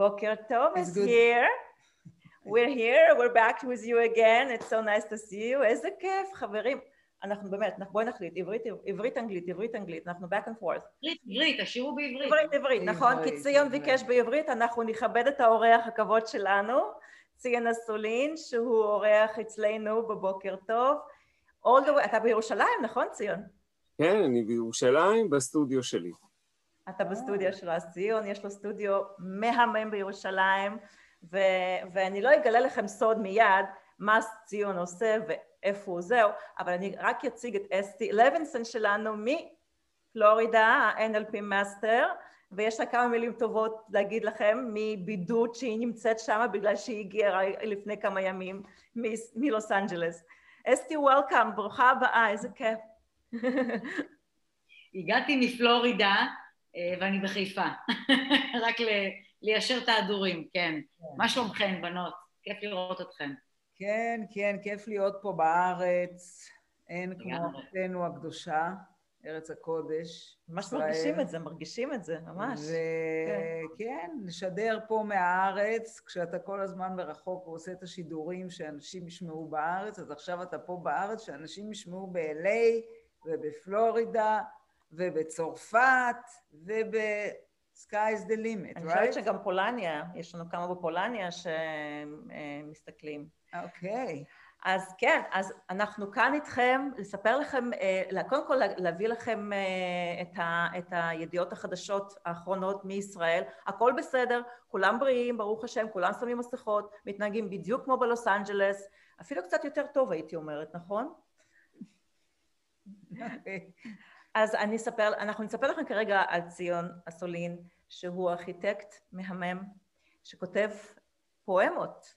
טוב It's is good. here. We're here, we're back with you again, it's so nice to see you. איזה כיף, חברים. אנחנו באמת, בואי נחליט, עברית, עברית, אנגלית, עברית, אנגלית, אנחנו back and forth. עברית, עברית, תשאירו בעברית. עברית, עברית, נכון? עברית, כי ציון עברית. ביקש בעברית, אנחנו נכבד את האורח הכבוד שלנו, ציון אסולין, שהוא אורח אצלנו בבוקר טוב. All the way, אתה בירושלים, נכון ציון? כן, אני בירושלים, בסטודיו שלי. אתה בסטודיו של אז ציון, יש לו סטודיו מהמם בירושלים, ו- ואני לא אגלה לכם סוד מיד מה ציון עושה ואיפה הוא זהו, אבל אני רק אציג את אסתי לוינסון שלנו מפלורידה, ה-NLP master, ויש לה כמה מילים טובות להגיד לכם מבידוד שהיא נמצאת שם בגלל שהיא הגיעה לפני כמה ימים מ- מלוס אנג'לס. אסתי, welcome, ברוכה הבאה, איזה כיף. הגעתי מפלורידה אה, ואני בחיפה. רק ל- ליישר את ההדורים, כן. מה שלומכן, בנות? כיף לראות אתכן. כן, כן, כיף להיות פה בארץ. אין כמו. ארצנו הקדושה, ארץ הקודש. ממש ישראל. מרגישים את זה, מרגישים את זה, ממש. וכן, לשדר פה מהארץ, כשאתה כל הזמן מרחוק ועושה את השידורים שאנשים ישמעו בארץ, אז עכשיו אתה פה בארץ, שאנשים ישמעו ב-LA ובפלורידה ובצרפת וב... sky's the limit, אני חושבת right? שגם פולניה, יש לנו כמה בפולניה שמסתכלים. אוקיי. אז כן, אז אנחנו כאן איתכם לספר לכם, אה, קודם כל להביא לכם אה, את, ה, את הידיעות החדשות האחרונות מישראל. הכל בסדר, כולם בריאים, ברוך השם, כולם שמים מסכות, מתנהגים בדיוק כמו בלוס אנג'לס, אפילו קצת יותר טוב הייתי אומרת, נכון? אז אני אספר, אנחנו נספר לכם כרגע על ציון אסולין, שהוא ארכיטקט מהמם, שכותב פואמות,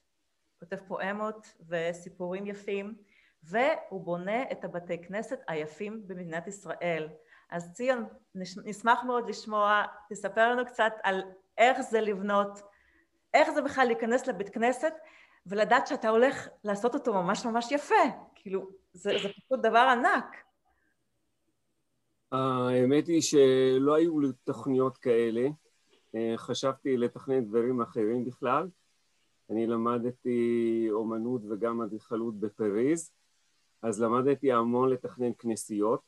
כותב פואמות וסיפורים יפים, והוא בונה את הבתי כנסת היפים במדינת ישראל. אז ציון, נש- נשמח מאוד לשמוע, תספר לנו קצת על איך זה לבנות, איך זה בכלל להיכנס לבית כנסת, ולדעת שאתה הולך לעשות אותו ממש ממש יפה. כאילו, זה, זה פשוט דבר ענק. האמת היא שלא היו לי תוכניות כאלה. אה, חשבתי לתכנן דברים אחרים בכלל. אני למדתי אומנות וגם אדריכלות בפריז, אז למדתי המון לתכנן כנסיות,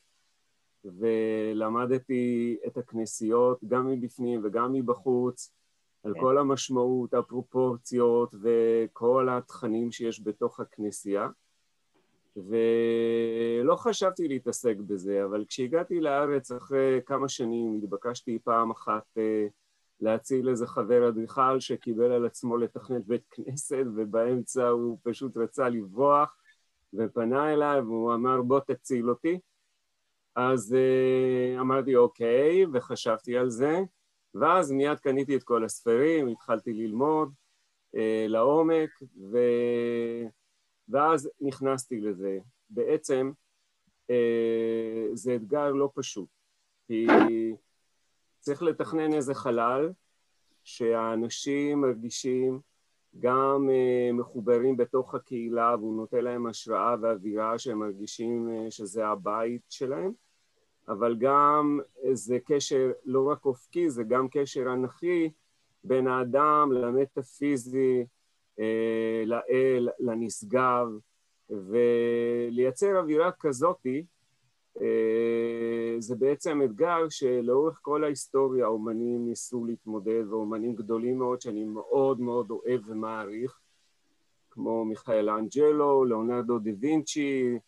ולמדתי את הכנסיות גם מבפנים וגם מבחוץ, על כן. כל המשמעות, הפרופורציות וכל התכנים שיש בתוך הכנסייה. ולא חשבתי להתעסק בזה, אבל כשהגעתי לארץ אחרי כמה שנים התבקשתי פעם אחת אה, להציל איזה חבר אדריכל שקיבל על עצמו לתכנת בית כנסת ובאמצע הוא פשוט רצה לברוח ופנה אליי והוא אמר בוא תציל אותי. אז אה, אמרתי אוקיי וחשבתי על זה ואז מיד קניתי את כל הספרים, התחלתי ללמוד אה, לעומק ו... ואז נכנסתי לזה. בעצם אה, זה אתגר לא פשוט, כי צריך לתכנן איזה חלל שהאנשים מרגישים גם אה, מחוברים בתוך הקהילה והוא נותן להם השראה ואווירה שהם מרגישים אה, שזה הבית שלהם, אבל גם זה קשר לא רק אופקי, זה גם קשר אנכי בין האדם למטאפיזי, אה, לאל, לנשגב, ולייצר אווירה כזאתי אה, זה בעצם אתגר שלאורך כל ההיסטוריה האומנים ניסו להתמודד, ואומנים גדולים מאוד שאני מאוד מאוד אוהב ומעריך, כמו מיכאל אנג'לו, ליאונרדו דה וינצ'י,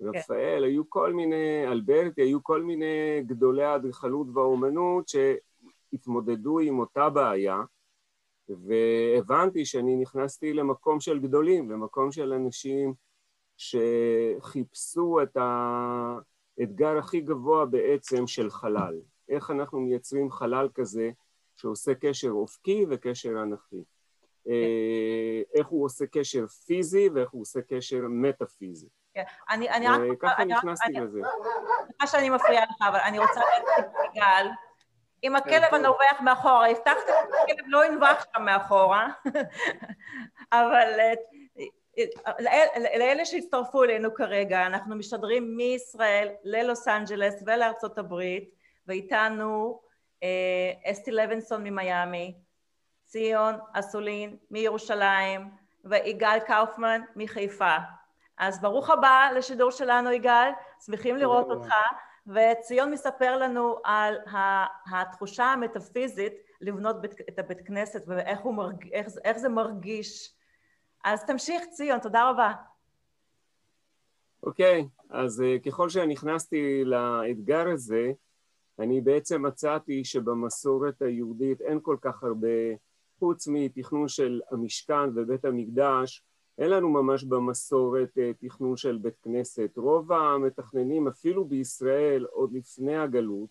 רפאל, היו כל מיני, אלברטי, היו כל מיני גדולי האדריכלות והאומנות שהתמודדו עם אותה בעיה, והבנתי שאני נכנסתי למקום של גדולים, למקום של אנשים שחיפשו את האתגר הכי גבוה בעצם של חלל. איך אנחנו מייצרים חלל כזה שעושה קשר אופקי וקשר אנכי. אה, איך הוא עושה קשר פיזי ואיך הוא עושה קשר מטאפיזי. כן. אני, אני רק... אני רק- נכנסתי אני- לזה. סליחה שאני מפריעה לך, אבל אני רוצה להגיד גל, עם הכלב טוב. הנובח מאחורה, הבטחת שהכלב לא ינבח שם מאחורה, אבל אה, אה, לאלה שהצטרפו אלינו כרגע, אנחנו משדרים מישראל ללוס אנג'לס ולארצות הברית, ואיתנו אה, אסתי לוינסון ממיאמי, ציון אסולין מירושלים ויגאל קאופמן מחיפה. אז ברוך הבא לשידור שלנו יגאל, שמחים לראות אותך, וציון מספר לנו על התחושה המטאפיזית לבנות את הבית כנסת ואיך מרג... איך, איך זה מרגיש. אז תמשיך ציון, תודה רבה. אוקיי, okay, אז uh, ככל שנכנסתי לאתגר הזה, אני בעצם מצאתי שבמסורת היהודית אין כל כך הרבה, חוץ מתכנון של המשכן ובית המקדש, אין לנו ממש במסורת אה, תכנון של בית כנסת. רוב המתכננים, אפילו בישראל, עוד לפני הגלות,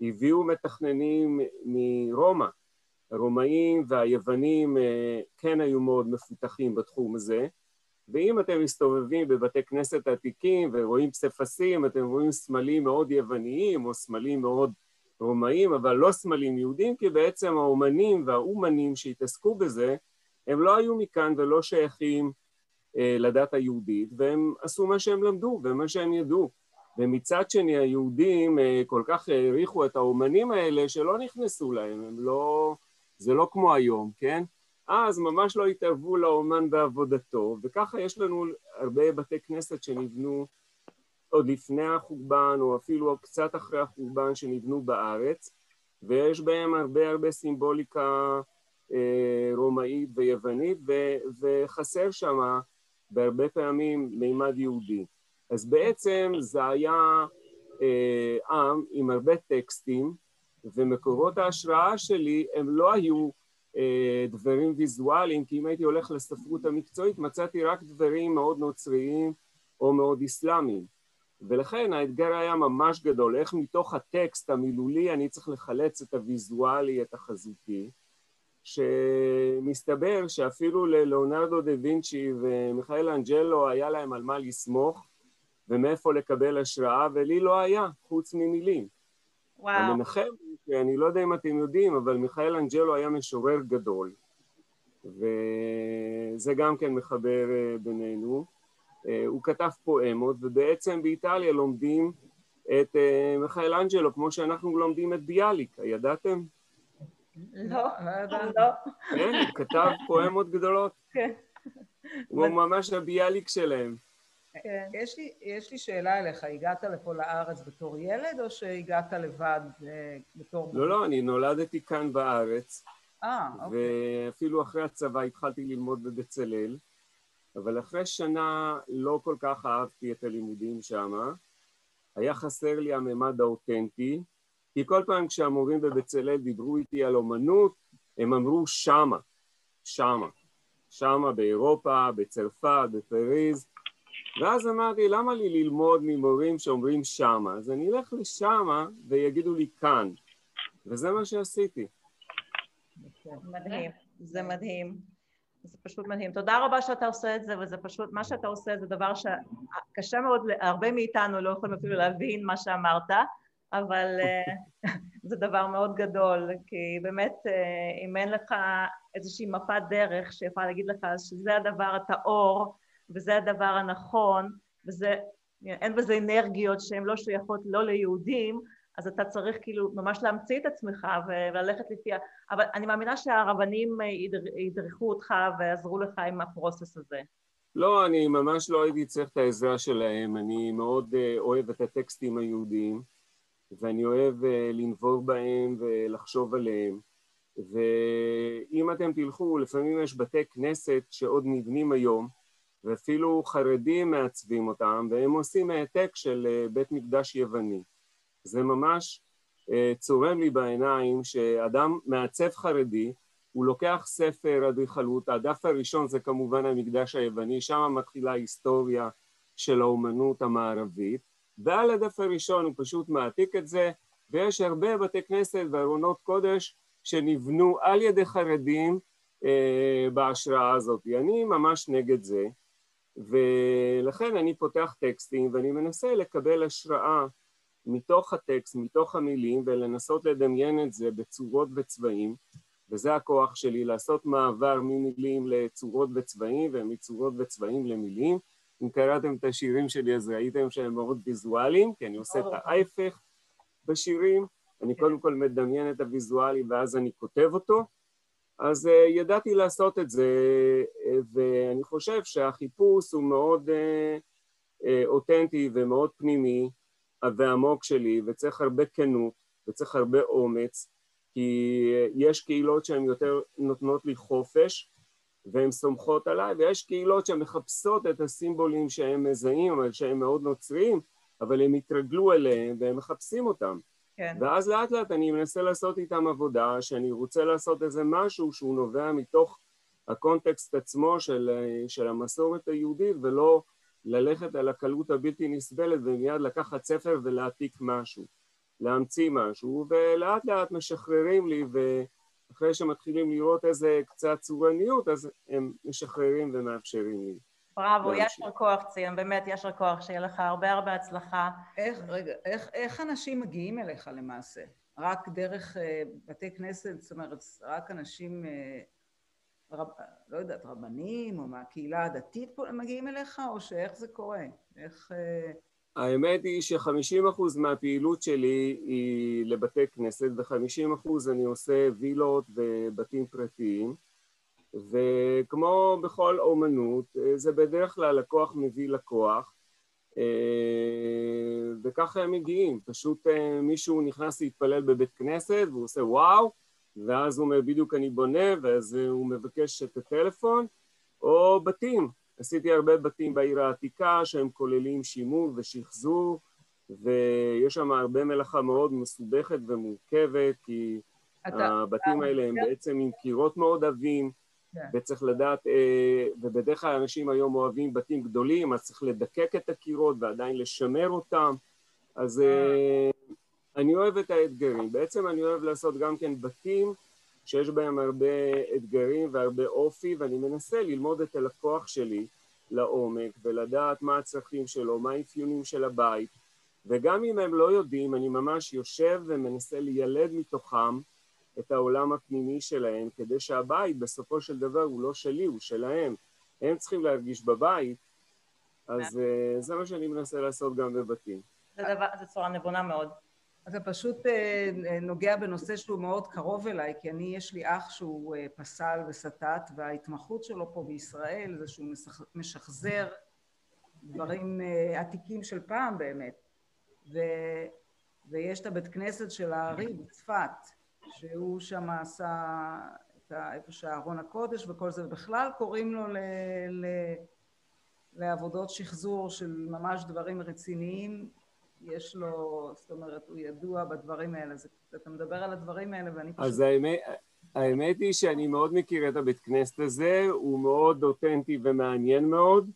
הביאו מתכננים מרומא. הרומאים והיוונים אה, כן היו מאוד מפותחים בתחום הזה, ואם אתם מסתובבים בבתי כנסת עתיקים ורואים פסיפסים, אתם רואים סמלים מאוד יווניים או סמלים מאוד רומאים, אבל לא סמלים יהודים, כי בעצם האומנים והאומנים שהתעסקו בזה, הם לא היו מכאן ולא שייכים אה, לדת היהודית, והם עשו מה שהם למדו ומה שהם ידעו. ומצד שני היהודים אה, כל כך העריכו את האומנים האלה שלא נכנסו להם, הם לא... זה לא כמו היום, כן? אז ממש לא התערבו לאומן בעבודתו, וככה יש לנו הרבה בתי כנסת שנבנו עוד לפני החורבן, או אפילו קצת אחרי החורבן שנבנו בארץ, ויש בהם הרבה הרבה סימבוליקה רומאית ויוונית, וחסר שם בהרבה פעמים מימד יהודי. אז בעצם זה היה אה, עם עם הרבה טקסטים, ומקורות ההשראה שלי הם לא היו אה, דברים ויזואליים, כי אם הייתי הולך לספרות המקצועית מצאתי רק דברים מאוד נוצריים או מאוד אסלאמיים. ולכן האתגר היה ממש גדול, איך מתוך הטקסט המילולי אני צריך לחלץ את הוויזואלי, את החזותי, שמסתבר שאפילו ללאונרדו דה וינצ'י ומיכאל אנג'לו היה להם על מה לסמוך ומאיפה לקבל השראה, ולי לא היה, חוץ ממילים. וואו. המנחם, אני לא יודע אם אתם יודעים, אבל מיכאל אנג'לו היה משורר גדול, וזה גם כן מחבר אה, בינינו. אה, הוא כתב פואמות, ובעצם באיטליה לומדים את אה, מיכאל אנג'לו כמו שאנחנו לומדים את ביאליק, הידעתם? לא, לא. לא. כן, הוא כתב פואמות גדולות. כן. הוא ממש הביאליק שלהם. כן. יש, לי, יש לי שאלה אליך, הגעת לפה לארץ בתור ילד או שהגעת לבד אה, בתור... לא, לא, אני נולדתי כאן בארץ. אה, אוקיי. ואפילו אחרי הצבא התחלתי ללמוד בבצלאל, אבל אחרי שנה לא כל כך אהבתי את הלימודים שם. היה חסר לי הממד האותנטי, כי כל פעם כשהמורים בבצלאל דיברו איתי על אומנות, הם אמרו שמה, שמה, שמה באירופה, בצרפת, בפריז, ואז אמרתי, למה לי ללמוד ממורים שאומרים שמה? אז אני אלך לשמה ויגידו לי כאן, וזה מה שעשיתי. מדהים, זה מדהים. זה פשוט מדהים. תודה רבה שאתה עושה את זה, וזה פשוט, מה שאתה עושה זה דבר שקשה מאוד, הרבה מאיתנו לא יכולים אפילו להבין מה שאמרת, אבל אה, זה דבר מאוד גדול, כי באמת אה, אם אין לך איזושהי מפת דרך שיכולה להגיד לך שזה הדבר הטהור וזה הדבר הנכון, וזה, אין בזה אנרגיות שהן לא שייכות לא ליהודים, אז אתה צריך כאילו ממש להמציא את עצמך וללכת לפי ה... אבל אני מאמינה שהרבנים ידרכו אותך ויעזרו לך עם הפרוסס הזה. לא, אני ממש לא הייתי צריך את העזרה שלהם, אני מאוד אה, אוהב את הטקסטים היהודיים ואני אוהב אה, לנבור בהם ולחשוב עליהם ואם אתם תלכו, לפעמים יש בתי כנסת שעוד נבנים היום ואפילו חרדים מעצבים אותם, והם עושים העתק של אה, בית מקדש יווני. זה ממש אה, צורם לי בעיניים שאדם מעצב חרדי, הוא לוקח ספר אדריכלות, הדף הראשון זה כמובן המקדש היווני, שם מתחילה ההיסטוריה של האומנות המערבית, ועל הדף הראשון הוא פשוט מעתיק את זה, ויש הרבה בתי כנסת וארונות קודש שנבנו על ידי חרדים אה, בהשראה הזאת. אני ממש נגד זה. ולכן אני פותח טקסטים ואני מנסה לקבל השראה מתוך הטקסט, מתוך המילים, ולנסות לדמיין את זה בצורות וצבעים, וזה הכוח שלי, לעשות מעבר ממילים לצורות וצבעים, ומצורות וצבעים למילים. אם קראתם את השירים שלי אז ראיתם שהם מאוד ויזואליים, כי אני עושה את ההפך בשירים, אני קודם כל מדמיין את הוויזואלי ואז אני כותב אותו, אז uh, ידעתי לעשות את זה, uh, ואני חושב שהחיפוש הוא מאוד uh, אותנטי ומאוד פנימי ועמוק שלי, וצריך הרבה כנות, וצריך הרבה אומץ, כי יש קהילות שהן יותר נותנות לי חופש, והן סומכות עליי, ויש קהילות שמחפשות את הסימבולים שהם מזהים, אבל שהם מאוד נוצריים, אבל הם התרגלו אליהם והם מחפשים אותם. כן. ואז לאט לאט אני מנסה לעשות איתם עבודה, שאני רוצה לעשות איזה משהו שהוא נובע מתוך הקונטקסט עצמו של, של המסורת היהודית, ולא ללכת על הקלות הבלתי נסבלת ומיד לקחת ספר ולהעתיק משהו, להמציא משהו, ולאט לאט משחררים לי, ואחרי שמתחילים לראות איזה קצת צורניות, אז הם משחררים ומאפשרים לי. בראבו, ישר כוח ציון, באמת ישר כוח, שיהיה לך הרבה הרבה הצלחה. איך, רגע, איך, איך אנשים מגיעים אליך למעשה? רק דרך uh, בתי כנסת, זאת אומרת, רק אנשים, uh, רב, לא יודעת, רבנים או מהקהילה הדתית פה מגיעים אליך, או שאיך זה קורה? איך... Uh... האמת היא שחמישים אחוז מהפעילות שלי היא לבתי כנסת, וחמישים אחוז אני עושה וילות ובתים פרטיים. וכמו בכל אומנות, אה, זה בדרך כלל לקוח מביא לקוח, אה, וככה הם מגיעים, פשוט אה, מישהו נכנס להתפלל בבית כנסת והוא עושה וואו, ואז הוא אומר בדיוק אני בונה, ואז הוא מבקש את הטלפון, או בתים, עשיתי הרבה בתים בעיר העתיקה שהם כוללים שימור ושחזור, ויש שם הרבה מלאכה מאוד מסובכת ומורכבת, כי אתה, הבתים אתה, האלה הם בעצם עם קירות מאוד עבים, כן. וצריך לדעת, אה, ובדרך כלל אנשים היום אוהבים בתים גדולים, אז צריך לדקק את הקירות ועדיין לשמר אותם, אז אה, אני אוהב את האתגרים. בעצם אני אוהב לעשות גם כן בתים שיש בהם הרבה אתגרים והרבה אופי, ואני מנסה ללמוד את הלקוח שלי לעומק ולדעת מה הצרכים שלו, מה האפיונים של הבית, וגם אם הם לא יודעים, אני ממש יושב ומנסה לילד מתוכם את העולם הפנימי שלהם, כדי שהבית בסופו של דבר הוא לא שלי, הוא שלהם. הם צריכים להרגיש בבית, אז uh, זה מה שאני מנסה לעשות גם בבתים. זה דבר, זו צורה נבונה מאוד. אתה פשוט uh, נוגע בנושא שהוא מאוד קרוב אליי, כי אני, יש לי אח שהוא uh, פסל וסטט, וההתמחות שלו פה בישראל זה שהוא משחזר דברים עתיקים של פעם באמת. ו, ויש את הבית כנסת של הארי בצפת, שהוא שם עשה את ה, איפה שארון הקודש וכל זה, ובכלל קוראים לו ל, ל, לעבודות שחזור של ממש דברים רציניים, זאת אומרת, הוא ידוע בדברים האלה, אז אתה מדבר על הדברים האלה ואני פשוט... אז האמת, האמת היא שאני מאוד מכיר את הבית כנסת הזה, הוא מאוד אותנטי ומעניין מאוד,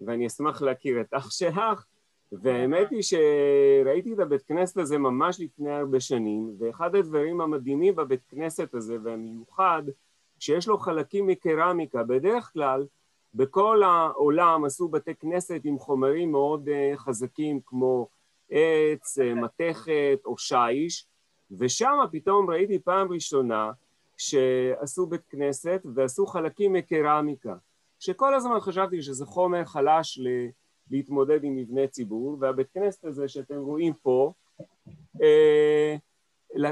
ואני אשמח להכיר את אח שלך, והאמת היא שראיתי את הבית כנסת הזה ממש לפני הרבה שנים, ואחד הדברים המדהימים בבית כנסת הזה והמיוחד, שיש לו חלקים מקרמיקה. בדרך כלל, בכל העולם עשו בתי כנסת עם חומרים מאוד אה, חזקים כמו עץ, אה, מתכת או שיש, ושם פתאום ראיתי פעם ראשונה שעשו בית כנסת ועשו חלקים מקרמיקה, שכל הזמן חשבתי שזה חומר חלש ל... להתמודד עם מבני ציבור, והבית כנסת הזה שאתם רואים פה, אה,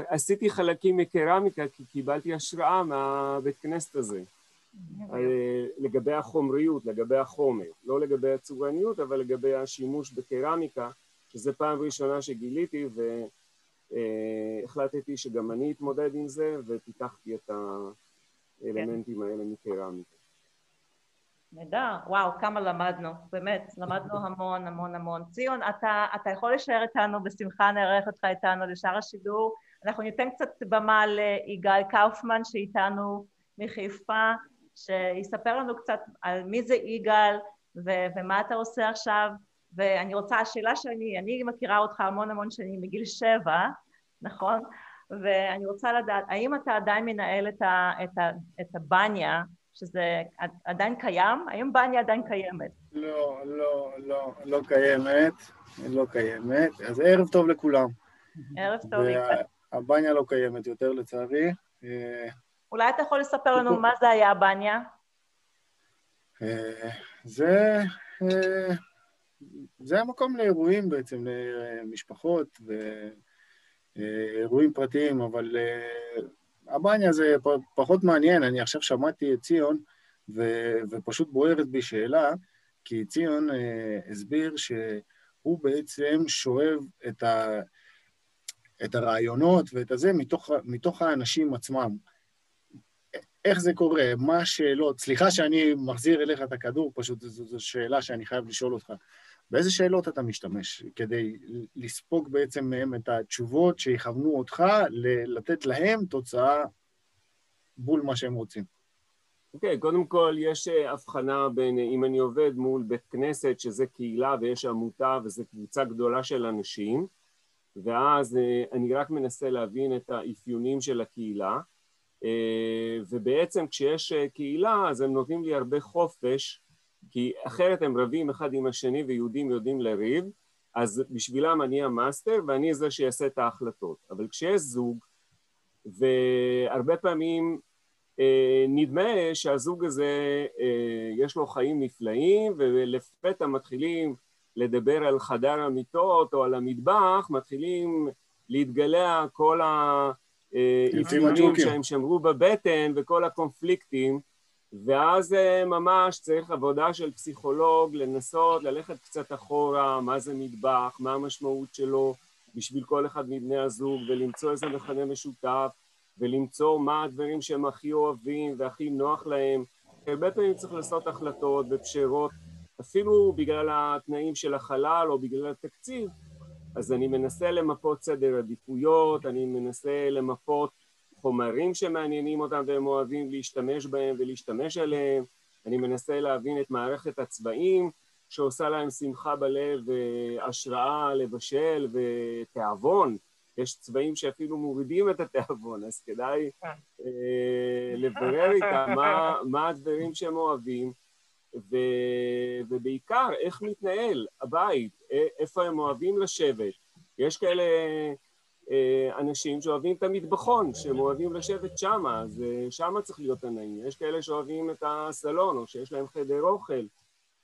עשיתי חלקים מקרמיקה כי קיבלתי השראה מהבית כנסת הזה. אה, לגבי החומריות, לגבי החומר, לא לגבי הצורניות, אבל לגבי השימוש בקרמיקה, שזה פעם ראשונה שגיליתי והחלטתי שגם אני אתמודד עם זה ופיתחתי את האלמנטים האלה מקרמיקה. נהדר, וואו, כמה למדנו, באמת, למדנו המון המון המון. ציון, אתה, אתה יכול להישאר איתנו, בשמחה נארח אותך איתנו לשאר השידור. אנחנו ניתן קצת במה ליגאל קאופמן שאיתנו מחיפה, שיספר לנו קצת על מי זה יגאל ו- ומה אתה עושה עכשיו. ואני רוצה, השאלה שאני, אני מכירה אותך המון המון שנים, מגיל שבע, נכון? ואני רוצה לדעת, האם אתה עדיין מנהל את, ה, את, ה, את הבניה שזה עדיין קיים? האם בניה עדיין קיימת? לא, לא, לא, לא קיימת, לא קיימת. אז ערב טוב לכולם. ערב טוב. הבניה לא קיימת יותר לצערי. אולי אתה יכול לספר לנו מה זה היה הבניה? זה... זה המקום לאירועים בעצם, למשפחות, אירועים פרטיים, אבל הבניה זה פחות מעניין. אני עכשיו שמעתי את ציון, ו, ופשוט בוערת בי שאלה, כי ציון הסביר שהוא בעצם שואב את, ה, את הרעיונות ואת הזה מתוך, מתוך האנשים עצמם. איך זה קורה? מה השאלות? סליחה שאני מחזיר אליך את הכדור, פשוט זו, זו שאלה שאני חייב לשאול אותך. באיזה שאלות אתה משתמש כדי לספוג בעצם מהם את התשובות שיכוונו אותך לתת להם תוצאה בול מה שהם רוצים? אוקיי, okay, קודם כל יש אה, הבחנה בין אה, אם אני עובד מול בית כנסת שזה קהילה ויש עמותה וזו קבוצה גדולה של אנשים ואז אה, אני רק מנסה להבין את האפיונים של הקהילה ובעצם כשיש קהילה אז הם נותנים לי הרבה חופש כי אחרת הם רבים אחד עם השני ויהודים יודעים לריב, אז בשבילם אני המאסטר ואני זה שיעשה את ההחלטות. אבל כשיש זוג, והרבה פעמים אה, נדמה שהזוג הזה אה, יש לו חיים נפלאים ולפתע מתחילים לדבר על חדר המיטות או על המטבח, מתחילים להתגלע כל האפיונים שהם שמרו בבטן וכל הקונפליקטים ואז אה, ממש צריך עבודה של פסיכולוג לנסות ללכת קצת אחורה, מה זה מטבח, מה המשמעות שלו בשביל כל אחד מבני הזוג ולמצוא איזה מכנה משותף ולמצוא מה הדברים שהם הכי אוהבים והכי נוח להם. הרבה פעמים צריך לעשות החלטות ופשרות אפילו בגלל התנאים של החלל או בגלל התקציב אז אני מנסה למפות סדר עדיפויות, אני מנסה למפות חומרים שמעניינים אותם והם אוהבים להשתמש בהם ולהשתמש עליהם, אני מנסה להבין את מערכת הצבעים שעושה להם שמחה בלב והשראה לבשל ותיאבון, יש צבעים שאפילו מורידים את התיאבון, אז כדאי כן. אה, לברר איתם מה, מה הדברים שהם אוהבים ו, ובעיקר איך מתנהל הבית, איפה הם אוהבים לשבת. יש כאלה אנשים שאוהבים את המטבחון, שהם אוהבים לשבת שמה, אז אה, שמה צריך להיות הנעים. יש כאלה שאוהבים את הסלון, או שיש להם חדר אוכל,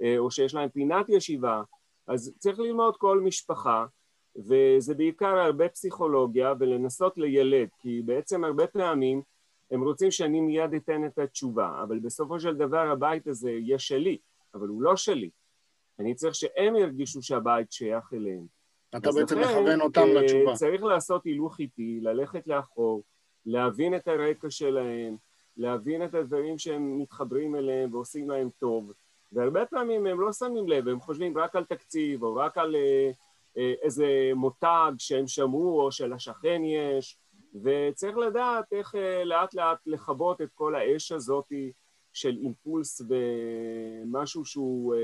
אה, או שיש להם פינת ישיבה, אז צריך ללמוד כל משפחה, וזה בעיקר הרבה פסיכולוגיה ולנסות לילד, כי בעצם הרבה פעמים הם רוצים שאני מיד אתן את התשובה, אבל בסופו של דבר הבית הזה יהיה שלי, אבל הוא לא שלי. אני צריך שהם ירגישו שהבית שייך אליהם. אתה בעצם מכוון אותם אה, לתשובה. צריך לעשות הילוך איטי, ללכת לאחור, להבין את הרקע שלהם, להבין את הדברים שהם מתחברים אליהם ועושים להם טוב, והרבה פעמים הם לא שמים לב, הם חושבים רק על תקציב או רק על אה, אה, איזה מותג שהם שמעו או שלשכן יש, וצריך לדעת איך לאט לאט לכבות את כל האש הזאתי של אימפולס ומשהו שהוא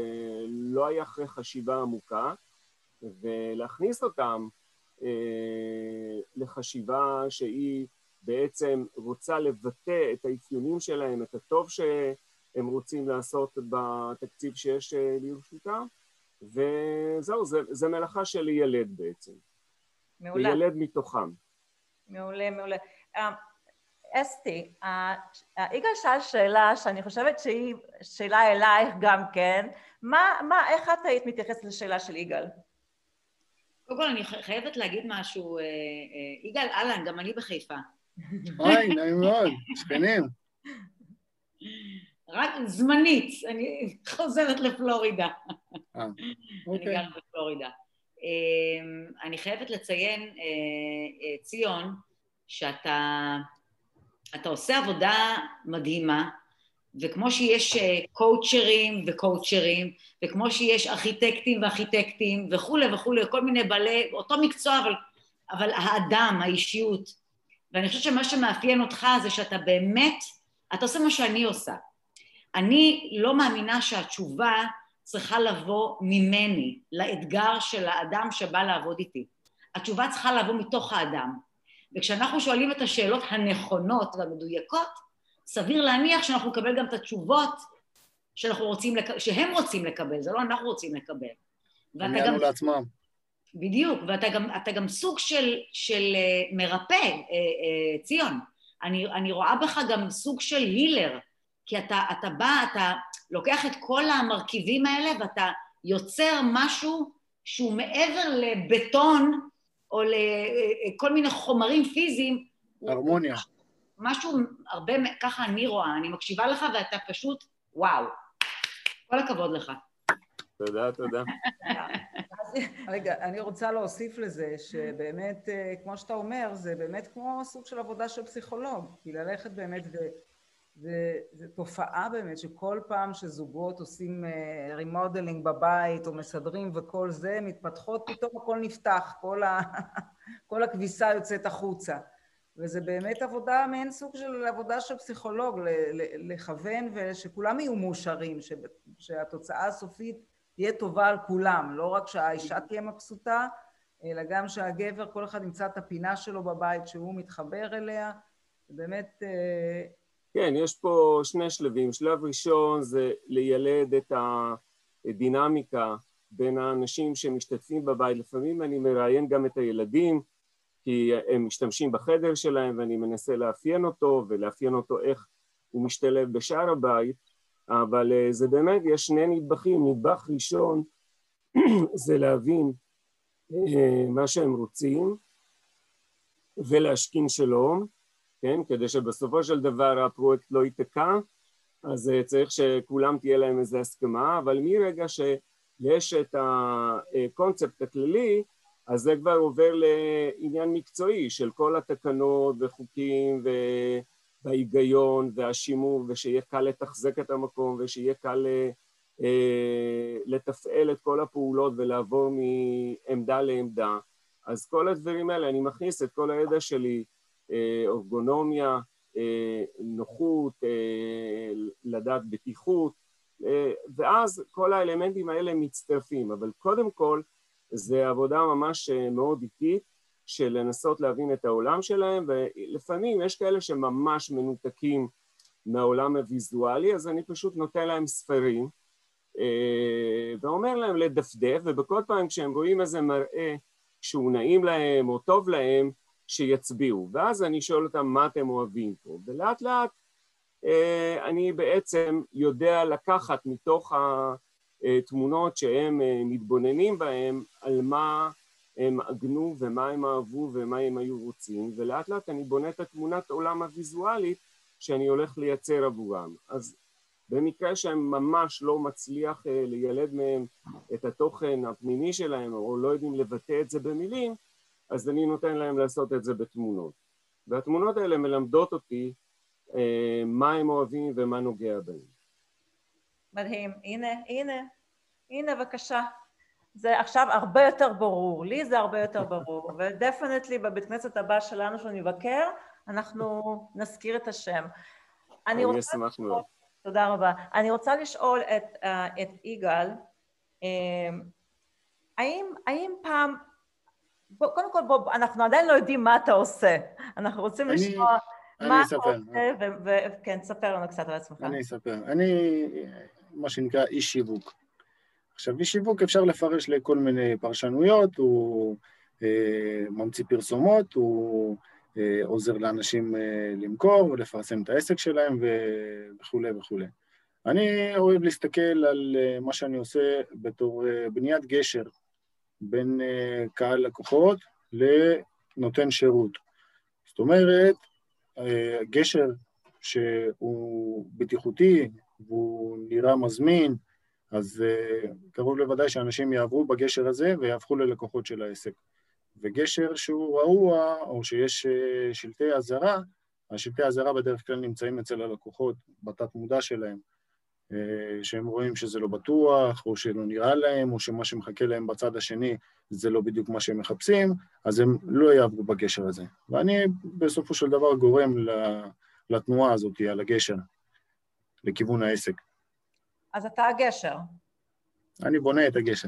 לא היה אחרי חשיבה עמוקה. ולהכניס אותם אה, לחשיבה שהיא בעצם רוצה לבטא את האפיונים שלהם, את הטוב שהם רוצים לעשות בתקציב שיש אה, לרשותם, וזהו, זה, זה מלאכה של ילד בעצם. מעולה. לילד מתוכם. מעולה, מעולה. אה, אסתי, יגאל שאל שאלה שאני חושבת שהיא שאלה אלייך גם כן, מה, מה, איך את היית מתייחסת לשאלה של יגאל? קודם כל אני חייבת להגיד משהו, אה, אה, יגאל, אהלן, גם אני בחיפה. אוי, נעים מאוד, שכנים. רק זמנית, אני חוזרת לפלורידה. אה, אוקיי. אני גרה בפלורידה. אמ, אני חייבת לציין, ציון, שאתה עושה עבודה מדהימה, וכמו שיש קואוצ'רים וקואוצ'רים, וכמו שיש ארכיטקטים וארכיטקטים וכולי וכולי, כל מיני בעלי, אותו מקצוע, אבל, אבל האדם, האישיות. ואני חושבת שמה שמאפיין אותך זה שאתה באמת, אתה עושה מה שאני עושה. אני לא מאמינה שהתשובה צריכה לבוא ממני לאתגר של האדם שבא לעבוד איתי. התשובה צריכה לבוא מתוך האדם. וכשאנחנו שואלים את השאלות הנכונות והמדויקות, סביר להניח שאנחנו נקבל גם את התשובות שאנחנו רוצים, לק... שהם רוצים לקבל, זה לא אנחנו רוצים לקבל. הם יענו לעצמם. בדיוק, ואתה גם, גם סוג של, של uh, מרפא, uh, uh, ציון. אני, אני רואה בך גם סוג של הילר, כי אתה, אתה בא, אתה לוקח את כל המרכיבים האלה ואתה יוצר משהו שהוא מעבר לבטון או לכל מיני חומרים פיזיים. הרמוניה. משהו הרבה, ככה אני רואה, אני מקשיבה לך ואתה פשוט, וואו. כל הכבוד לך. תודה, תודה. רגע, אני רוצה להוסיף לזה שבאמת, אה, כמו שאתה אומר, זה באמת כמו סוג של עבודה של פסיכולוג, כי ללכת באמת, וזו תופעה באמת שכל פעם שזוגות עושים remodeling אה, בבית או מסדרים וכל זה, מתפתחות, פתאום הכל נפתח, כל, ה... כל הכביסה יוצאת החוצה. וזה באמת עבודה, מעין סוג של עבודה של פסיכולוג, לכוון ושכולם יהיו מאושרים, שהתוצאה הסופית תהיה טובה על כולם, לא רק שהאישה תהיה מבסוטה, אלא גם שהגבר, כל אחד ימצא את הפינה שלו בבית שהוא מתחבר אליה, באמת... אה, כן, יש פה שני שלבים. שלב ראשון זה לילד את הדינמיקה בין האנשים שמשתתפים בבית. לפעמים אני מראיין גם את הילדים, כי הם משתמשים בחדר שלהם ואני מנסה לאפיין אותו ולאפיין אותו איך הוא משתלב בשאר הבית, אבל אה, זה באמת, יש שני נדבכים, נדבך ראשון זה להבין אה, מה שהם רוצים ולהשכין שלום, כן, כדי שבסופו של דבר הפרויקט לא ייתקע, אז אה, צריך שכולם תהיה להם איזו הסכמה, אבל מרגע שיש את הקונספט הכללי, אז זה כבר עובר לעניין מקצועי של כל התקנות וחוקים וההיגיון והשימור ושיהיה קל לתחזק את המקום ושיהיה קל אה, לתפעל את כל הפעולות ולעבור מעמדה לעמדה. אז כל הדברים האלה אני מכניס את כל הידע שלי אה, אורגונומיה, אה, נוחות, לדעת בטיחות ואז כל האלמנטים האלה מצטרפים. אבל קודם כל זה עבודה ממש אה, מאוד איטית של לנסות להבין את העולם שלהם ולפעמים יש כאלה שממש מנותקים מהעולם הוויזואלי אז אני פשוט נותן להם ספרים אה, ואומר להם לדפדף ובכל פעם כשהם רואים איזה מראה שהוא נעים להם או טוב להם שיצביעו. ואז אני שואל אותם מה אתם אוהבים פה? ולאט לאט אה, אני בעצם יודע לקחת מתוך ה... תמונות שהם אה, מתבוננים בהן על מה הם עגנו ומה הם אהבו ומה הם היו רוצים ולאט לאט אני בונה את התמונת עולם הוויזואלית שאני הולך לייצר עבורם. אז במקרה שהם ממש לא מצליח אה, לילד מהם את התוכן הפנימי שלהם או לא יודעים לבטא את זה במילים אז אני נותן להם לעשות את זה בתמונות. והתמונות האלה מלמדות אותי אה, מה הם אוהבים ומה נוגע בהם. מדהים. הנה, הנה, הנה בבקשה. זה עכשיו הרבה יותר ברור, לי זה הרבה יותר ברור, ודפנטלי בבית כנסת הבא שלנו שנבקר, אנחנו נזכיר את השם. אני רוצה... אשמח מאוד. תודה רבה. אני רוצה לשאול את, uh, את יגאל, um, האם, האם פעם, בוא, קודם כל בוא, אנחנו עדיין לא יודעים מה אתה עושה, אנחנו רוצים אני, לשמוע אני מה אתה עושה, וכן, תספר לנו קצת על עצמך. אני אספר. אני מה שנקרא איש שיווק. עכשיו, איש שיווק אפשר לפרש לכל מיני פרשנויות, הוא אה, ממציא פרסומות, הוא אה, עוזר לאנשים אה, למכור, לפרסם את העסק שלהם וכולי וכולי. אני אוהב להסתכל על אה, מה שאני עושה בתור אה, בניית גשר בין אה, קהל לקוחות לנותן שירות. זאת אומרת, אה, גשר שהוא בטיחותי, והוא נראה מזמין, אז uh, קרוב לוודאי שאנשים יעברו בגשר הזה ויהפכו ללקוחות של העסק. וגשר שהוא רעוע, או שיש uh, שלטי אזהרה, השלטי אזהרה בדרך כלל נמצאים אצל הלקוחות בתת מודע שלהם, uh, שהם רואים שזה לא בטוח, או שלא נראה להם, או שמה שמחכה להם בצד השני זה לא בדיוק מה שהם מחפשים, אז הם לא יעברו בגשר הזה. ואני בסופו של דבר גורם לתנועה הזאת על הגשר. לכיוון העסק. אז אתה הגשר. אני בונה את הגשר.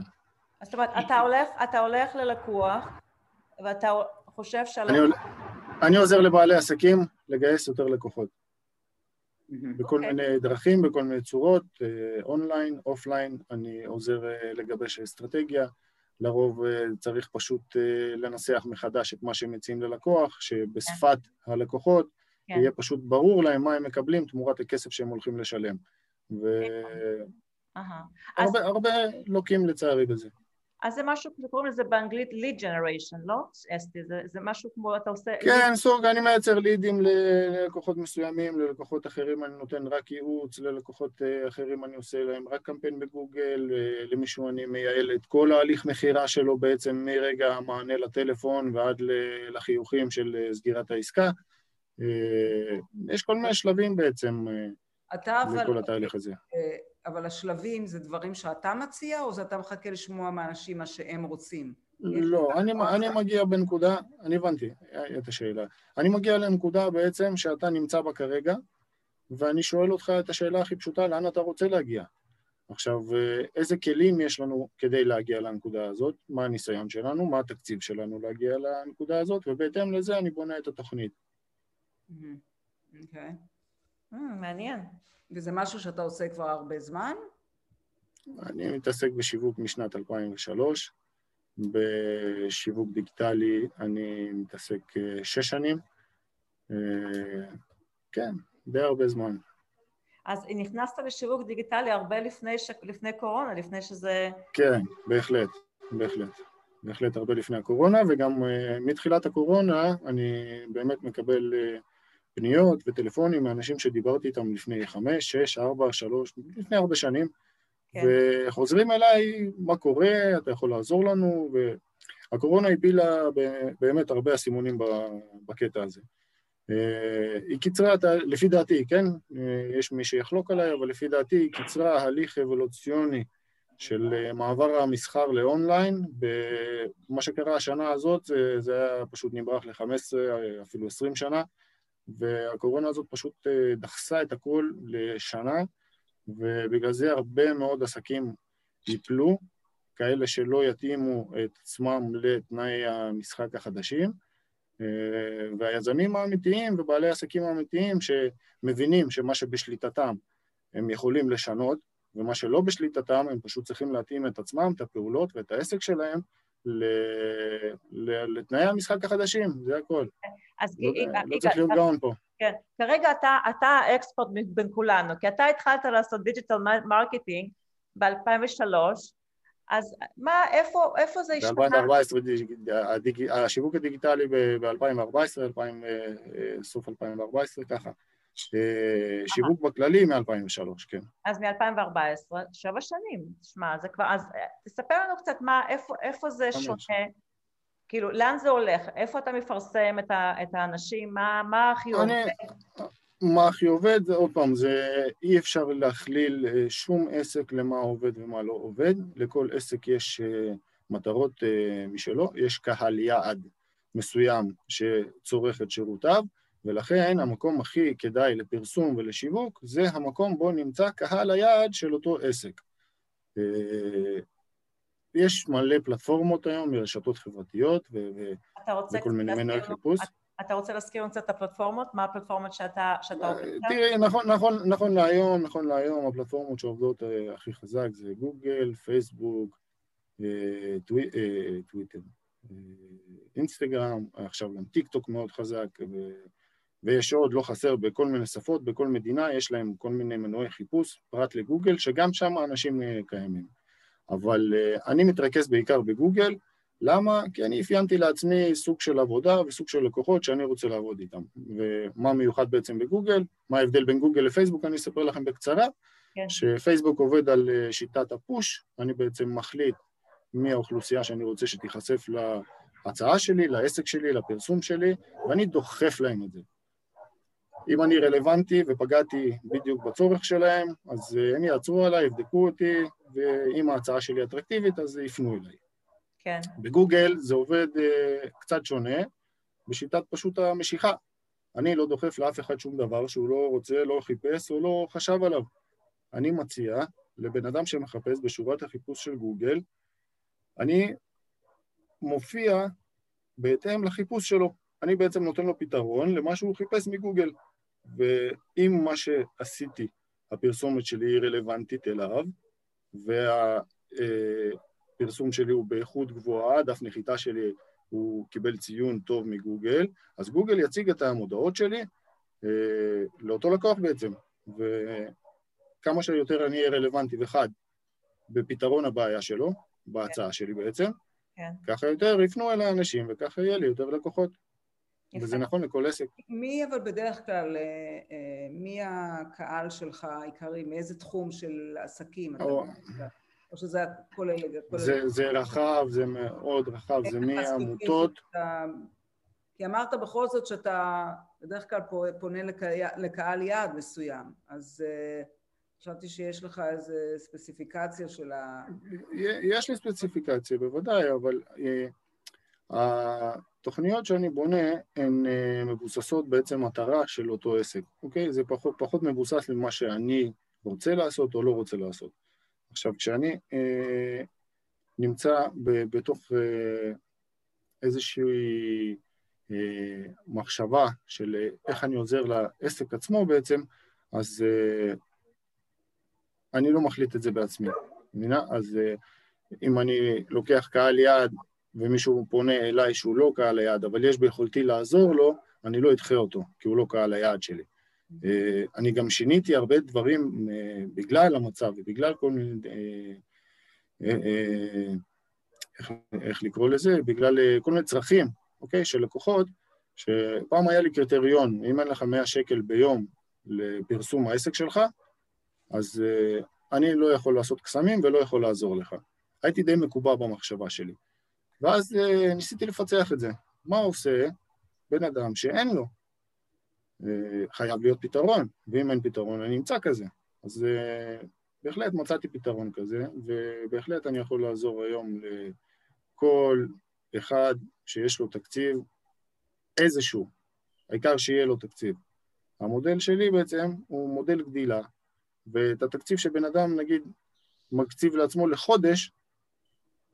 זאת אומרת, אתה הולך, אתה הולך ללקוח, ואתה חושב שהלקוח... אני, אני עוזר לבעלי עסקים לגייס יותר לקוחות. בכל okay. אוקיי. מיני דרכים, בכל מיני צורות, אה, online, offline, אני עוזר אה, לגבש אסטרטגיה. לרוב אה, צריך פשוט לנסח מחדש את מה שהם מציעים ללקוח, שבשפת כן. הלקוחות כן. יהיה פשוט ברור להם מה הם מקבלים תמורת הכסף שהם הולכים לשלם. והרבה. הרבה לוקים לצערי בזה. אז זה משהו, קוראים לזה באנגלית lead generation, לא? אסתי, זה, זה משהו כמו, אתה עושה... כן, סוג, אני מייצר לידים ללקוחות מסוימים, ללקוחות אחרים אני נותן רק ייעוץ, ללקוחות אה, אחרים אני עושה להם רק קמפיין בגוגל, אה, למישהו אני מייעל את כל ההליך מכירה שלו בעצם מרגע המענה לטלפון ועד לחיוכים של אה, סגירת העסקה. יש כל מיני שלבים בעצם לכל התהליך הזה. אבל השלבים זה דברים שאתה מציע, או זה אתה מחכה לשמוע מאנשים מה שהם רוצים? לא, אני, אני מגיע בנקודה, אני הבנתי את השאלה. אני מגיע לנקודה בעצם שאתה נמצא בה כרגע, ואני שואל אותך את השאלה הכי פשוטה, לאן אתה רוצה להגיע? עכשיו, איזה כלים יש לנו כדי להגיע לנקודה הזאת? מה הניסיון שלנו? מה התקציב שלנו להגיע לנקודה הזאת? ובהתאם לזה אני בונה את התוכנית. אוקיי. Mm, מעניין. וזה משהו שאתה עושה כבר הרבה זמן? אני מתעסק בשיווק משנת 2003. בשיווק דיגיטלי אני מתעסק אה, שש שנים. אה, כן, די הרבה זמן. אז נכנסת לשיווק דיגיטלי הרבה לפני, ש... לפני קורונה, לפני שזה... כן, בהחלט, בהחלט. בהחלט הרבה לפני הקורונה, וגם uh, מתחילת הקורונה אני באמת מקבל uh, פניות וטלפונים מאנשים שדיברתי איתם לפני חמש, שש, ארבע, שלוש, לפני הרבה שנים, כן. וחוזרים אליי, מה קורה, אתה יכול לעזור לנו, והקורונה הפילה באמת הרבה אסימונים בקטע הזה. אה, היא קיצרה, לפי דעתי, כן? אה, יש מי שיחלוק עליי, אבל לפי דעתי היא קיצרה הליך אבולוציוני של אה, מעבר המסחר לאונליין. במה שקרה השנה הזאת, זה, זה היה פשוט נמרח ל-15, אפילו 20 שנה. והקורונה הזאת פשוט אה, דחסה את הכל לשנה, ובגלל זה הרבה מאוד עסקים ייפלו, כאלה שלא יתאימו את עצמם לתנאי המשחק החדשים, אה, והיזמים האמיתיים ובעלי העסקים האמיתיים שמבינים שמה שבשליטתם הם יכולים לשנות, ומה שלא בשליטתם הם פשוט צריכים להתאים את עצמם, את הפעולות ואת העסק שלהם לתנאי המשחק החדשים, זה הכל. אז לא, לא צריך להיות גאון פה. כן, כרגע אתה, אתה ה expert בין כולנו, כי אתה התחלת לעשות digital marketing ב-2003, אז מה, איפה, איפה זה השתנה? ב-2014, השיווק הדיגיטלי ב-2014, אה, סוף 2014, ככה. אה, שיווק בכללי מ-2003, כן. אז מ-2014, שבע שנים, תשמע, זה כבר, אז אה, תספר לנו קצת מה, איפה, איפה זה שונה, כאילו, לאן זה הולך? איפה אתה מפרסם את, ה, את האנשים? מה, מה הכי עובד? מה הכי עובד, עוד פעם, זה אי אפשר להכליל אה, שום עסק למה עובד ומה לא עובד. לכל עסק יש מטרות משלו, יש קהל יעד מסוים שצורך את שירותיו, ולכן המקום הכי כדאי לפרסום ולשיווק זה המקום בו נמצא קהל היעד של אותו עסק. אה, יש מלא פלטפורמות היום מרשתות חברתיות וכל מיני מנועי חיפוש. אתה רוצה להזכיר לנו קצת את הפלטפורמות? מה הפלטפורמות שאתה, שאתה עובד איתן? תראי, נכון, נכון, נכון להיום, נכון להיום, הפלטפורמות שעובדות אה, הכי חזק זה גוגל, פייסבוק, אה, טוויטר, אינסטגרם, עכשיו גם טיק טוק מאוד חזק, ויש עוד, לא חסר, בכל מיני שפות, בכל מדינה יש להם כל מיני מנועי חיפוש, פרט לגוגל, שגם שם האנשים אה, קיימים. אבל uh, אני מתרכז בעיקר בגוגל, למה? כי אני אפיינתי לעצמי סוג של עבודה וסוג של לקוחות שאני רוצה לעבוד איתם. ומה מיוחד בעצם בגוגל? מה ההבדל בין גוגל לפייסבוק? אני אספר לכם בקצרה. כן. שפייסבוק עובד על אה, שיטת הפוש, אני בעצם מחליט מי האוכלוסייה שאני רוצה שתיחשף להצעה שלי, לעסק שלי, לפרסום שלי, ואני דוחף להם את זה. אם אני רלוונטי ופגעתי בדיוק בצורך שלהם, אז אה, הם יעצרו עליי, יבדקו אותי, ואם ההצעה שלי אטרקטיבית, אז יפנו אליי. כן. בגוגל זה עובד uh, קצת שונה, בשיטת פשוט המשיכה. אני לא דוחף לאף אחד שום דבר שהוא לא רוצה, לא חיפש או לא חשב עליו. אני מציע לבן אדם שמחפש בשורת החיפוש של גוגל, אני מופיע בהתאם לחיפוש שלו. אני בעצם נותן לו פתרון למה שהוא חיפש מגוגל. ואם מה שעשיתי, הפרסומת שלי היא רלוונטית אליו, והפרסום שלי הוא באיכות גבוהה, דף נחיתה שלי הוא קיבל ציון טוב מגוגל, אז גוגל יציג את המודעות שלי אה, לאותו לקוח בעצם, וכמה שיותר אני אהיה רלוונטי וחד בפתרון הבעיה שלו, בהצעה שלי בעצם, כן. ככה יותר יפנו אל האנשים וככה יהיה לי יותר לקוחות. וזה נכון לכל עסק. מי אבל בדרך כלל, אה, אה, מי הקהל שלך העיקרי, מאיזה תחום של עסקים אתה או- שזה כולל... זה, רחב, זה מאוד רחב, זה מעמותות, כי אמרת בכל זאת שאתה בדרך כלל פונה לקה- לקהל יעד מסוים, אז אה, חשבתי שיש לך איזו ספציפיקציה של ה... יש לי ספציפיקציה בוודאי, אבל התוכניות שאני בונה הן אה, מבוססות בעצם מטרה של אותו עסק, אוקיי? זה פחות, פחות מבוסס למה שאני רוצה לעשות או לא רוצה לעשות. עכשיו, כשאני אה, נמצא ב, בתוך אה, איזושהי אה, מחשבה של אה, איך אני עוזר לעסק עצמו בעצם, אז אה, אני לא מחליט את זה בעצמי, מבינה? אז אה, אם אני לוקח קהל יעד ומישהו פונה אליי שהוא לא קהל היעד, אבל יש ביכולתי לעזור לו, אני לא אדחה אותו, כי הוא לא קהל היעד שלי. אה, אני גם שיניתי הרבה דברים אה, בגלל המצב ובגלל כל מיני... אה, איך, איך לקרוא לזה? בגלל כל מיני צרכים, אוקיי? של לקוחות, שפעם היה לי קריטריון, אם אין לך 100 שקל ביום לפרסום העסק שלך, אז אני לא יכול לעשות קסמים ולא יכול לעזור לך. הייתי די מקובע במחשבה שלי. ואז uh, ניסיתי לפצח את זה. מה עושה בן אדם שאין לו? Uh, חייב להיות פתרון, ואם אין פתרון אני אמצא כזה. אז uh, בהחלט מצאתי פתרון כזה, ובהחלט אני יכול לעזור היום לכל אחד שיש לו תקציב איזשהו, העיקר שיהיה לו תקציב. המודל שלי בעצם הוא מודל גדילה, ואת התקציב שבן אדם, נגיד, מקציב לעצמו לחודש,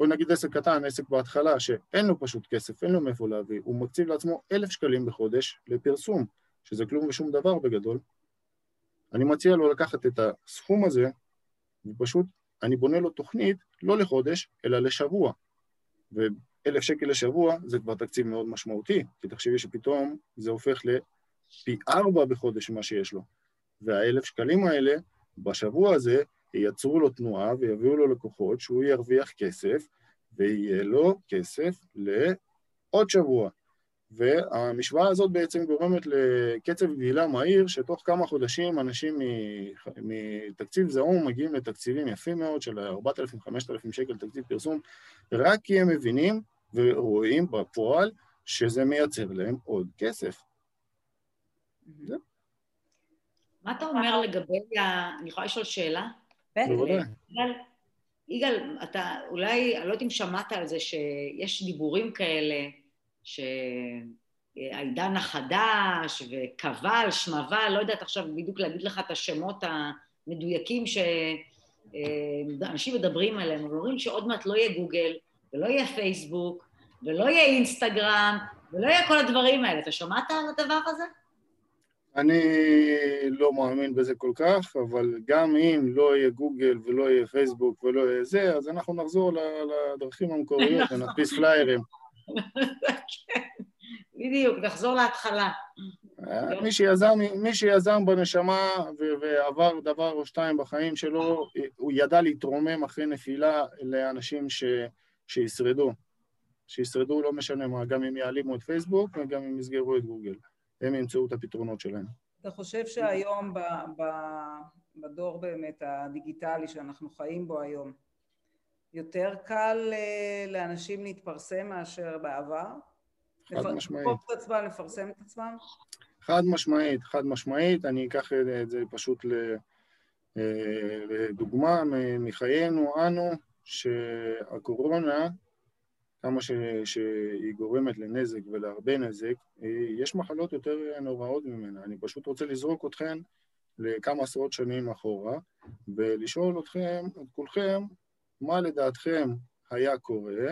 או נגיד עסק קטן, עסק בהתחלה, שאין לו פשוט כסף, אין לו מאיפה להביא, הוא מקציב לעצמו אלף שקלים בחודש לפרסום, שזה כלום ושום דבר בגדול. אני מציע לו לקחת את הסכום הזה, ופשוט אני בונה לו תוכנית לא לחודש, אלא לשבוע. ואלף שקל לשבוע זה כבר תקציב מאוד משמעותי, כי תחשבי שפתאום זה הופך לפי ארבע בחודש ממה שיש לו. והאלף שקלים האלה, בשבוע הזה, ייצרו לו תנועה ויביאו לו לקוחות שהוא ירוויח כסף, ויהיה לו כסף לעוד שבוע. והמשוואה הזאת בעצם גורמת לקצב גדילה מהיר, שתוך כמה חודשים אנשים מתקציב זעום מגיעים לתקציבים יפים מאוד של 4,000-5,000 שקל תקציב פרסום, רק כי הם מבינים ורואים בפועל שזה מייצר להם עוד כסף. מה אתה אומר לגבי ה... אני יכולה לשאול שאלה? בוודאי. יגאל, אתה אולי, אני לא יודעת אם שמעת על זה שיש דיבורים כאלה, שהעידן החדש וקבל, שמבל, לא יודעת עכשיו בדיוק להגיד לך את השמות המדויקים שאנשים מדברים עליהם, אבל אומרים שעוד מעט לא יהיה גוגל, ולא יהיה פייסבוק, ולא יהיה אינסטגרם, ולא יהיה כל הדברים האלה. אתה שמעת על הדבר הזה? אני לא מאמין בזה כל כך, אבל גם אם לא יהיה גוגל ולא יהיה פייסבוק ולא יהיה זה, אז אנחנו נחזור לדרכים המקוריות ונדפיס פליירים. בדיוק, נחזור להתחלה. מי שיזם, מי שיזם בנשמה ועבר דבר או שתיים בחיים שלו, הוא ידע להתרומם אחרי נפילה לאנשים ש- שישרדו. שישרדו לא משנה מה, גם אם יעלימו את פייסבוק וגם אם יסגרו את גוגל. הם ימצאו את הפתרונות שלהם. אתה חושב שהיום ב, ב, בדור באמת הדיגיטלי שאנחנו חיים בו היום, יותר קל לאנשים להתפרסם מאשר בעבר? חד לפ... משמעית. לפרסם את עצמם, לפרסם את עצמם? חד משמעית, חד משמעית. אני אקח את זה פשוט לדוגמה מחיינו אנו, שהקורונה כמה ש, שהיא גורמת לנזק ולהרבה נזק, יש מחלות יותר נוראות ממנה. אני פשוט רוצה לזרוק אתכם לכמה עשרות שנים אחורה, ולשאול אתכם, את כולכם, מה לדעתכם היה קורה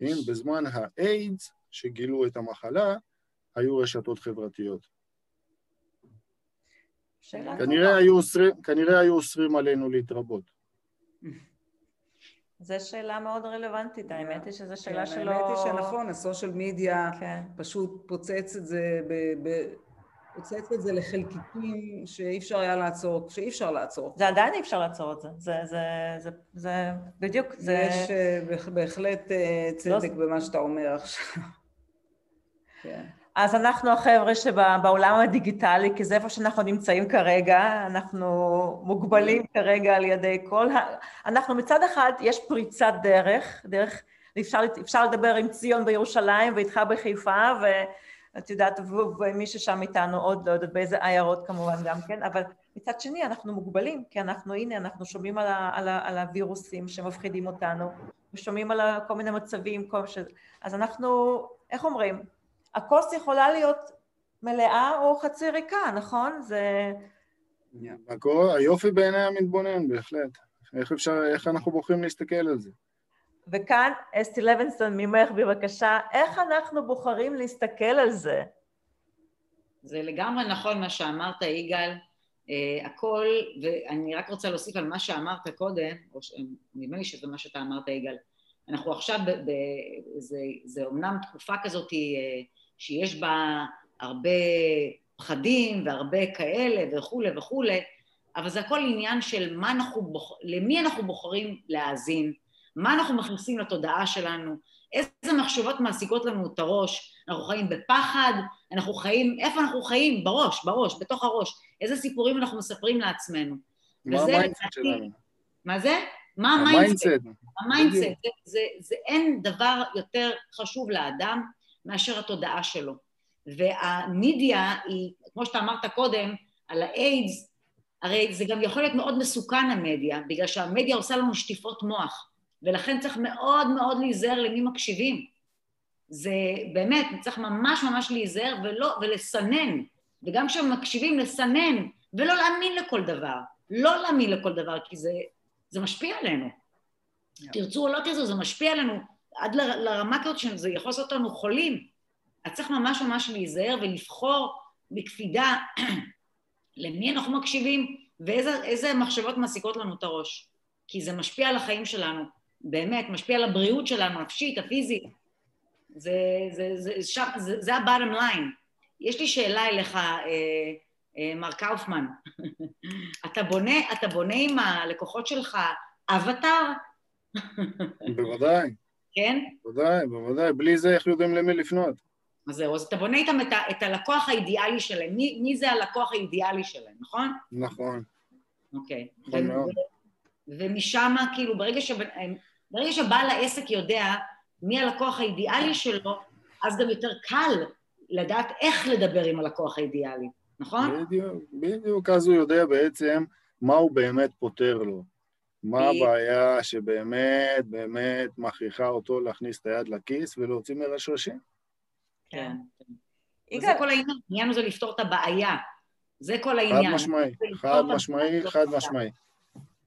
אם בזמן האיידס, שגילו את המחלה, היו רשתות חברתיות. כנראה היו, אוסרים, כנראה היו אוסרים עלינו להתרבות. זו שאלה מאוד רלוונטית, האמת היא שזו שאלה שלא... האמת היא שנכון, הסושיאל מדיה כן. פשוט פוצץ את זה ב... ב... הוצאת את זה לחלקיקים שאי אפשר היה לעצור, שאי אפשר לעצור. זה עדיין אי אפשר לעצור את זה, זה, זה, זה, זה בדיוק, זה... יש uh, בהחלט uh, צדק לא... במה שאתה אומר עכשיו. כן. אז אנחנו החבר'ה שבעולם הדיגיטלי, כי זה איפה שאנחנו נמצאים כרגע, אנחנו מוגבלים כרגע על ידי כל ה... אנחנו מצד אחד, יש פריצת דרך, דרך, אפשר, אפשר לדבר עם ציון בירושלים ואיתך בחיפה, ואת יודעת, ומי ששם איתנו עוד לא יודעת באיזה עיירות כמובן גם כן, אבל מצד שני אנחנו מוגבלים, כי אנחנו, הנה, אנחנו שומעים על, ה, על, ה, על הווירוסים שמפחידים אותנו, ושומעים על כל מיני מצבים, כל ש... אז אנחנו, איך אומרים? הכוס יכולה להיות מלאה או חצי ריקה, נכון? זה... הכל, היופי בעיני המתבונן, בהחלט. איך אפשר, איך אנחנו בוחרים להסתכל על זה? וכאן, אסתי לוינסון ממך בבקשה, איך אנחנו בוחרים להסתכל על זה? זה לגמרי נכון מה שאמרת, יגאל. Uh, הכל, ואני רק רוצה להוסיף על מה שאמרת קודם, או ש... נדמה לי שזה מה שאתה אמרת, יגאל. אנחנו עכשיו, ב... ב... זה, זה אומנם תקופה כזאת uh, שיש בה הרבה פחדים והרבה כאלה וכולי וכולי, אבל זה הכל עניין של מה אנחנו בוח... למי אנחנו בוחרים להאזין, מה אנחנו מכניסים לתודעה שלנו, איזה מחשבות מעסיקות לנו את הראש, אנחנו חיים בפחד, אנחנו חיים, איפה אנחנו חיים? בראש, בראש, בתוך הראש, איזה סיפורים אנחנו מספרים לעצמנו. מה ה mindset שלנו? מה זה? מה ה mindset? ה mindset, זה, זה, זה אין דבר יותר חשוב לאדם מאשר התודעה שלו. והמדיה היא, כמו שאתה אמרת קודם, על ה AIDS, הרי זה גם יכול להיות מאוד מסוכן המדיה, בגלל שהמדיה עושה לנו שטיפות מוח, ולכן צריך מאוד מאוד להיזהר למי מקשיבים. זה באמת, צריך ממש ממש להיזהר ולא, ולסנן, וגם כשמקשיבים לסנן, ולא להאמין לכל דבר, לא להאמין לכל דבר, כי זה, זה משפיע עלינו. Yeah. תרצו או לא תרצו, זה משפיע עלינו עד לרמה כזאת שזה יכול לעשות אותנו חולים. אז צריך ממש ממש להיזהר ולבחור בקפידה למי אנחנו מקשיבים ואיזה מחשבות מעסיקות לנו את הראש. כי זה משפיע על החיים שלנו, באמת, משפיע על הבריאות שלנו, הנפשית, הפיזית. זה, זה, זה, זה, זה, זה ה-bottom line. יש לי שאלה אליך, אה, אה, מר קאופמן. אתה, בונה, אתה בונה עם הלקוחות שלך אבטאר? בוודאי. כן? בוודאי, בוודאי. בלי זה איך יודעים למי לפנות? אז זהו, אז אתה בונה איתם את, ה, את הלקוח האידיאלי שלהם. מי, מי זה הלקוח האידיאלי שלהם, נכון? נכון. אוקיי. נכון מאוד. ומשם, כאילו, ברגע, שב, ברגע שבעל העסק יודע מי הלקוח האידיאלי שלו, אז גם יותר קל לדעת איך לדבר עם הלקוח האידיאלי, נכון? בדיוק, בדיוק, אז הוא יודע בעצם מה הוא באמת פותר לו. מה הבעיה שבאמת, באמת מכריחה אותו להכניס את היד לכיס ולהוציא מרשרשים? כן. וזה כל העניין, העניין זה לפתור את הבעיה. זה כל העניין. חד משמעי, חד משמעי, חד משמעי.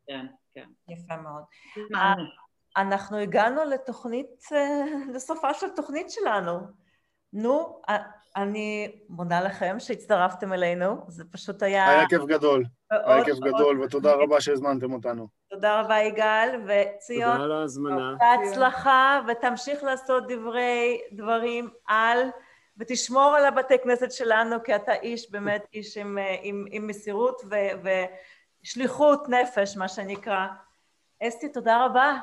כן, כן. יפה מאוד. אנחנו הגענו לתוכנית, אה, לסופה של תוכנית שלנו. נו, אני מודה לכם שהצטרפתם אלינו, זה פשוט היה... היה כיף גדול, היה כיף גדול, ותודה רבה שהזמנתם אותנו. תודה רבה יגאל, וציון, תודה על ההזמנה. בהצלחה, ותמשיך לעשות דברי, דברים על, ותשמור על הבתי כנסת שלנו, כי אתה איש, באמת איש עם, עם, עם מסירות ו, ושליחות נפש, מה שנקרא. אסתי, תודה רבה.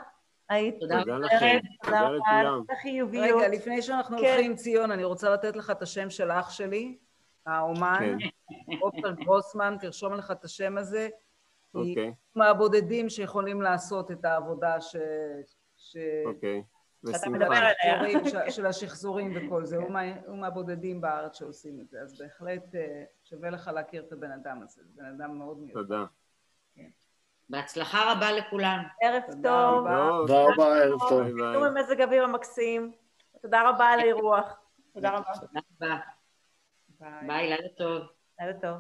היית תודה לכם, תודה לכולם. רגע, לפני שאנחנו כן. הולכים, ציון, אני רוצה לתת לך את השם של אח שלי, האומן, עופר כן. גרוסמן, תרשום לך את השם הזה. אוקיי. היא מהבודדים שיכולים לעשות את העבודה ש... ש... אוקיי. שאתה מדבר עליה. של השחזורים וכל זה, הוא מהבודדים בארץ שעושים את זה, אז בהחלט אה, שווה לך להכיר את הבן אדם הזה, זה בן אדם מאוד מיוחד. תודה. בהצלחה רבה לכולם. ערב טוב. תודה רבה, ערב טוב. תודה עם מזג אוויר המקסים. תודה רבה על האירוח. תודה רבה. תודה רבה. ביי, לילה טוב. לילה טוב.